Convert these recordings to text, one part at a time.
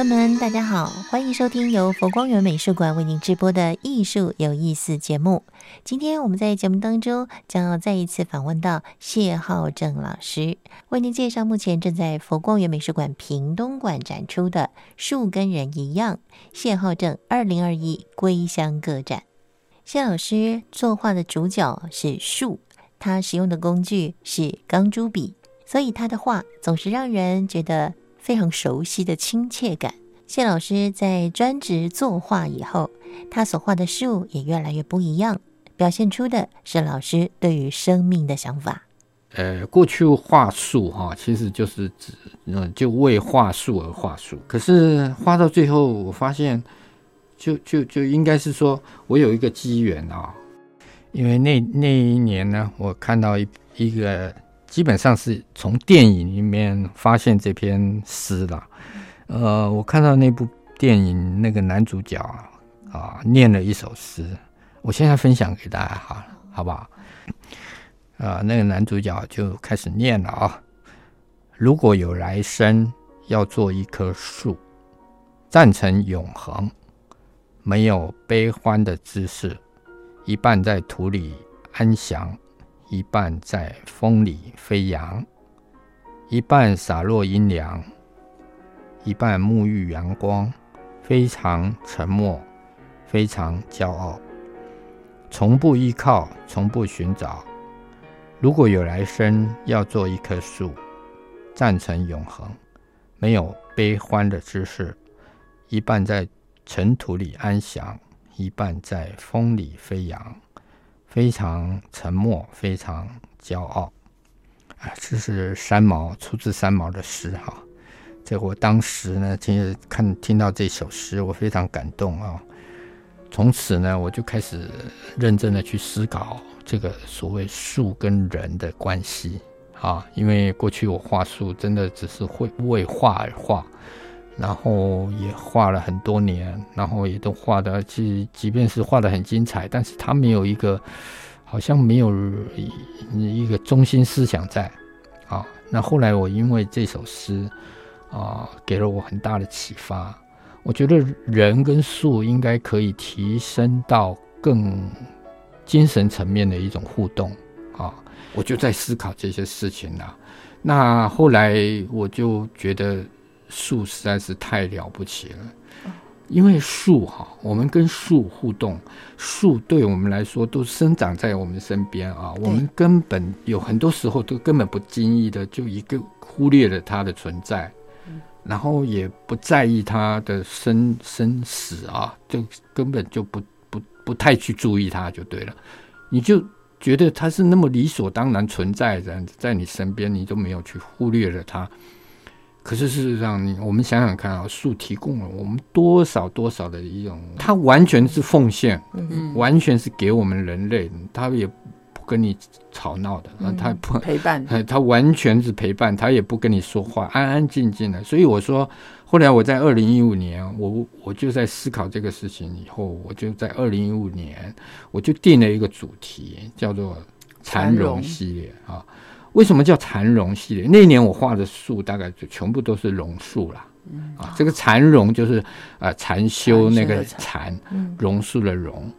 朋友们，大家好，欢迎收听由佛光园美术馆为您直播的艺术有意思节目。今天我们在节目当中将要再一次访问到谢浩正老师，为您介绍目前正在佛光园美术馆屏东馆展出的《树跟人一样》谢浩正二零二一归乡个展。谢老师作画的主角是树，他使用的工具是钢珠笔，所以他的画总是让人觉得。非常熟悉的亲切感。谢老师在专职作画以后，他所画的树也越来越不一样，表现出的是老师对于生命的想法。呃，过去画树哈，其实就是指嗯，就为画树而画树。可是画到最后，我发现，就就就应该是说我有一个机缘啊，因为那那一年呢，我看到一一个。基本上是从电影里面发现这篇诗了。呃，我看到那部电影那个男主角啊，念了一首诗，我现在分享给大家好，好不好？啊，那个男主角就开始念了啊。如果有来生，要做一棵树，赞成永恒，没有悲欢的姿势，一半在土里安详。一半在风里飞扬，一半洒落阴凉，一半沐浴阳光，非常沉默，非常骄傲，从不依靠，从不寻找。如果有来生，要做一棵树，站成永恒，没有悲欢的姿势，一半在尘土里安详，一半在风里飞扬。非常沉默，非常骄傲，啊，这是三毛出自三毛的诗哈。这我当时呢，听看听到这首诗，我非常感动啊。从此呢，我就开始认真的去思考这个所谓树跟人的关系啊。因为过去我画树，真的只是会为画而画。然后也画了很多年，然后也都画的，即即便是画的很精彩，但是他没有一个，好像没有一个中心思想在，啊，那后来我因为这首诗，啊，给了我很大的启发，我觉得人跟树应该可以提升到更精神层面的一种互动，啊，我就在思考这些事情了，那后来我就觉得。树实在是太了不起了，因为树哈，我们跟树互动，树对我们来说都生长在我们身边啊，我们根本有很多时候都根本不经意的就一个忽略了它的存在，然后也不在意它的生生死啊，就根本就不不不太去注意它就对了，你就觉得它是那么理所当然存在这样子在你身边，你都没有去忽略了它。可是事实上，你我们想想看啊，树提供了我们多少多少的一种，它完全是奉献，嗯，完全是给我们人类，它也不跟你吵闹的，那它不陪伴，它完全是陪伴，它也不跟你说话，安安静静的。所以我说，后来我在二零一五年，我我就在思考这个事情以后，我就在二零一五年，我就定了一个主题，叫做蚕绒系列啊。为什么叫蚕蕹系列？那年我画的树大概就全部都是榕树了。啊，这个蚕蕹就是啊禅修那个禅，榕树的榕。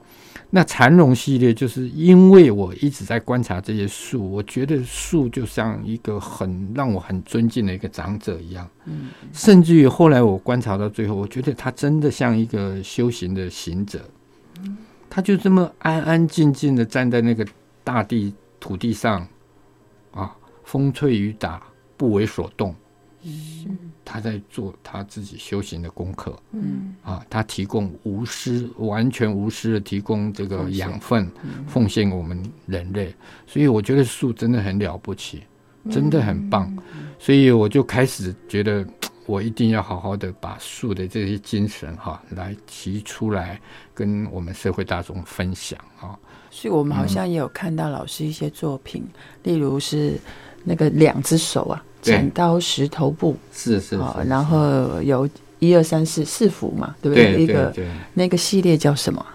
那蚕蕹系列就是因为我一直在观察这些树，我觉得树就像一个很让我很尊敬的一个长者一样。嗯，甚至于后来我观察到最后，我觉得他真的像一个修行的行者。嗯，他就这么安安静静的站在那个大地土地上。风吹雨打不为所动，他在做他自己修行的功课。嗯啊，他提供无私、完全无私的提供这个养分，奉献我们人类。所以我觉得树真的很了不起，真的很棒。所以我就开始觉得，我一定要好好的把树的这些精神哈，来提出来跟我们社会大众分享啊。所以我们好像也有看到老师一些作品，例如是。那个两只手啊，剪刀石头布是是，然后有一二三四四幅嘛，对不对？一个那个系列叫什么？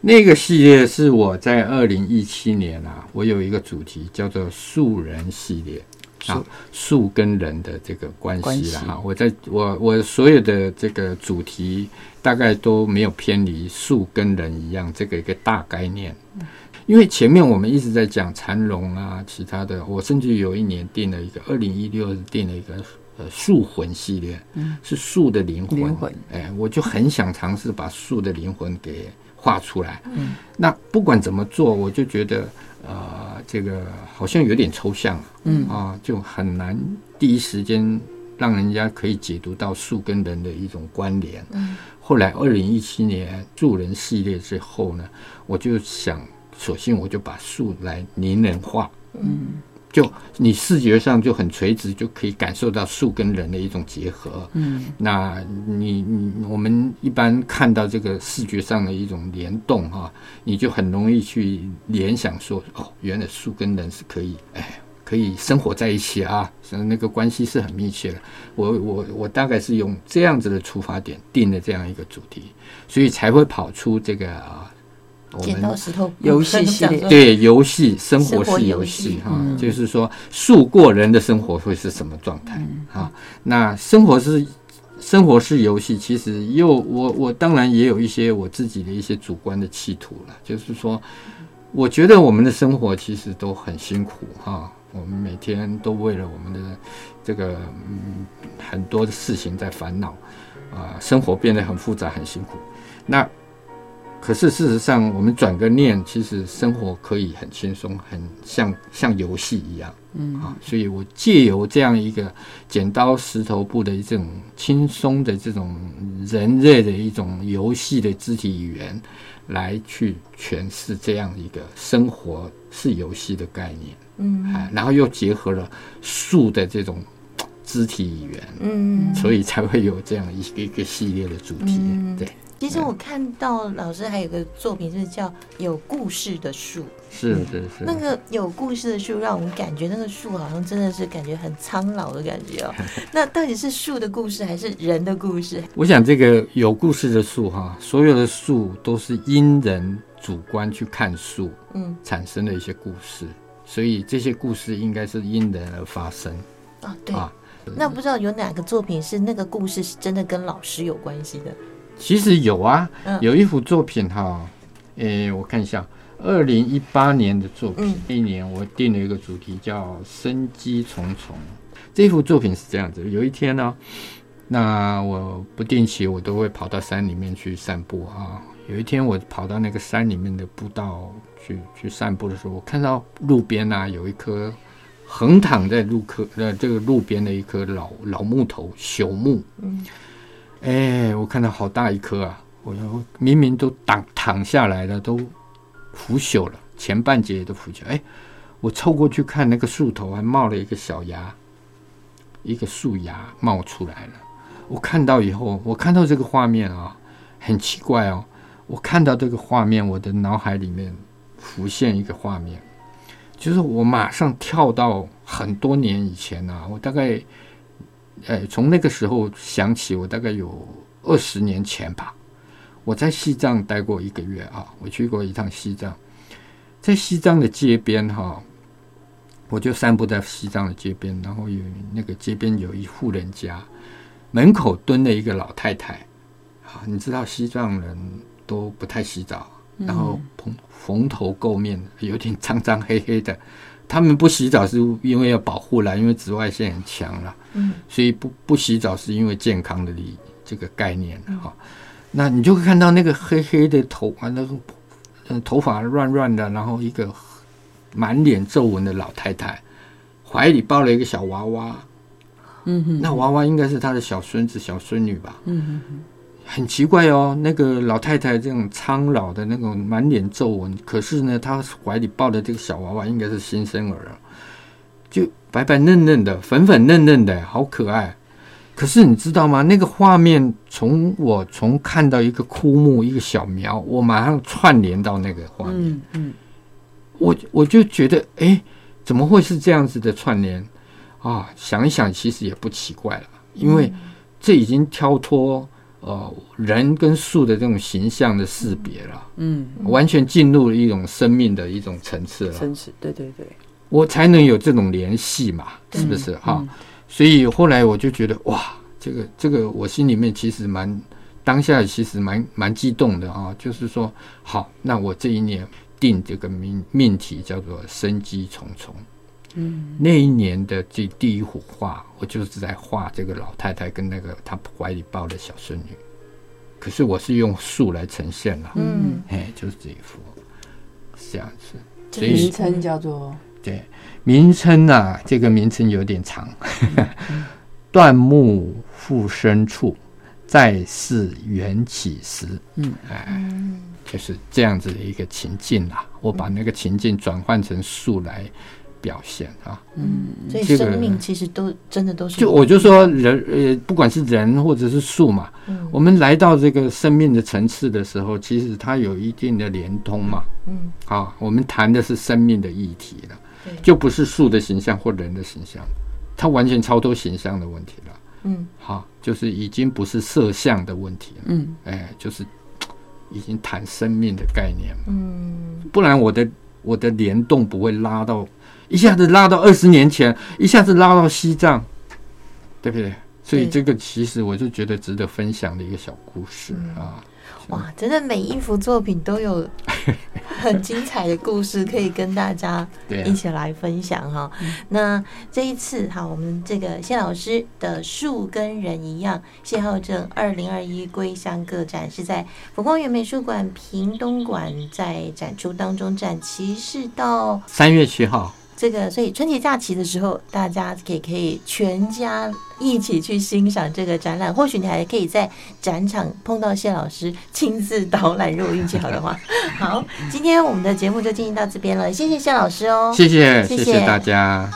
那个系列是我在二零一七年啊，我有一个主题叫做“树人系列”。树树跟人的这个关关系系了哈。我在我我所有的这个主题大概都没有偏离树跟人一样这个一个大概念。因为前面我们一直在讲蚕龙啊，其他的，我甚至有一年定了一个，二零一六定了一个呃树魂系列，嗯是树的灵魂。灵魂哎，我就很想尝试把树的灵魂给画出来。嗯，那不管怎么做，我就觉得呃，这个好像有点抽象啊，嗯啊，就很难第一时间让人家可以解读到树跟人的一种关联。嗯，后来二零一七年树人系列之后呢，我就想，索性我就把树来拟人化。嗯就你视觉上就很垂直，就可以感受到树跟人的一种结合。嗯那你你我们一般看到这个视觉上的一种联动哈、你就很容易去联想说，哦，原来树跟人是可以，哎，可以生活在一起啊，是那个关系是很密切的。我我我大概是用这样子的出发点定的这样一个主题，所以才会跑出这个啊，我剪刀们石头游戏系列 对 游戏生活是游戏戏哈，嗯就是说树过人的生活会是什么状态啊？那生活是生活是游戏，其实又我我当然也有一些我自己的一些主观的企图了，就是说，我觉得我们的生活其实都很辛苦哈、我们每天都为了我们的这个嗯很多的事情在烦恼啊、生活变得很复杂很辛苦。那可是事实上，我们转个念，其实生活可以很轻松，很像像游戏一样。嗯。啊。所以我借由这样一个剪刀石头布的这种轻松的这种人类的一种游戏的肢体语言，来去诠释这样一个生活是游戏的概念，嗯。啊，然后又结合了树的这种肢体语言，嗯，所以才会有这样一个一个系列的主题。嗯。对，其实我看到老师还有个作品是叫《有故事的树》，是是是。那个有故事的树让我们感觉那个树好像真的是感觉很苍老的感觉哦。那到底是树的故事还是人的故事？我想这个有故事的树哈，所有的树都是因人主观去看树嗯产生的一些故事，所以这些故事应该是因人而发生啊，对。啊。那不知道有哪个作品是那个故事是真的跟老师有关系的？其实有啊，嗯有一幅作品哈，诶，我看一下，二零一八年的作品嗯，那一年我定了一个主题叫“生机重重”。这幅作品是这样子：有一天呢，那我不定期我都会跑到山里面去散步啊。有一天我跑到那个山里面的步道去去散步的时候，我看到路边啊有一棵横躺在路棵呃这个路边的一棵老老木头朽木，嗯哎，我看到好大一颗啊！我我明明都躺躺下来了，都腐朽了，前半截也都腐朽。哎，我凑过去看那个树头，还冒了一个小芽，一个树芽冒出来了。我看到以后，我看到这个画面啊，很奇怪哦。我看到这个画面，我的脑海里面浮现一个画面，就是我马上跳到很多年以前啊，我大概。哎，从那个时候想起，我大概有二十年前吧，我在西藏待过一个月啊，我去过一趟西藏，在西藏的街边哈、我就散步在西藏的街边，然后有那个街边有一户人家，门口蹲了一个老太太啊，你知道西藏人都不太洗澡，然后蓬蓬头垢面，有点脏脏黑黑的。他们不洗澡是因为要保护啦，因为紫外线很强啦。嗯所以不不洗澡是因为健康的理这个概念哈、那你就会看到那个黑黑的头啊，那个呃头发乱乱的，然后一个满脸皱纹的老太太，怀里抱了一个小娃娃，嗯哼，那娃娃应该是她的小孙子小孙女吧？嗯哼很奇怪哦，那个老太太这种苍老的那种满脸皱纹，可是呢，她怀里抱的这个小娃娃应该是新生儿啊，就白白嫩嫩的、粉粉嫩嫩的，好可爱。可是你知道吗？那个画面从我从看到一个枯木、一个小苗，我马上串联到那个画面。嗯嗯我我就觉得，哎，怎么会是这样子的串联啊？想一想，其实也不奇怪了，因为这已经跳脱呃人跟树的这种形象的识别了，嗯，完全进入了一种生命的一种层次了。层次对对对，我才能有这种联系嘛，是不是哈？所以后来我就觉得哇，这个这个我心里面其实蛮当下其实蛮蛮激动的啊，就是说好，那我这一年定这个命命题叫做生机重重。嗯，那一年的这第一幅画，我就是在画这个老太太跟那个她怀里抱的小孙女，可是我是用树来呈现了，嗯，哎，就是这一幅，这样子。所以名称叫做。对，名称啊，这个名称有点长。断木复生处，再是缘起时。嗯，哎，就是这样子的一个情境啦。我把那个情境转换成树来表现啊。嗯，所以生命其实都真的都是。就我就说人呃，不管是人或者是树嘛，嗯我们来到这个生命的层次的时候，其实它有一定的连通嘛。嗯，好，我们谈的是生命的议题了。就不是树的形象或人的形象，它完全超脱形象的问题了。嗯，好，就是已经不是色相的问题了。嗯，哎，就是已经谈生命的概念嘛。嗯，不然我的我的联动不会拉到一下子拉到二十年前，一下子拉到西藏，对不对？所以这个其实我就觉得值得分享的一个小故事啊。哇，真的每一幅作品都有很精彩的故事可以跟大家一起来分享哈。那这一次哈，我们这个谢老师的树跟人一样，谢浩正二零二一归乡个展是在佛光园美术馆屏东馆在展出当中展期是到三月七号。这个，所以春节假期的时候，大家可以可以全家一起去欣赏这个展览。或许你还可以在展场碰到谢老师亲自导览，如果运气好的话。好，今天我们的节目就进行到这边了，谢谢谢老师哦，谢谢谢谢大家。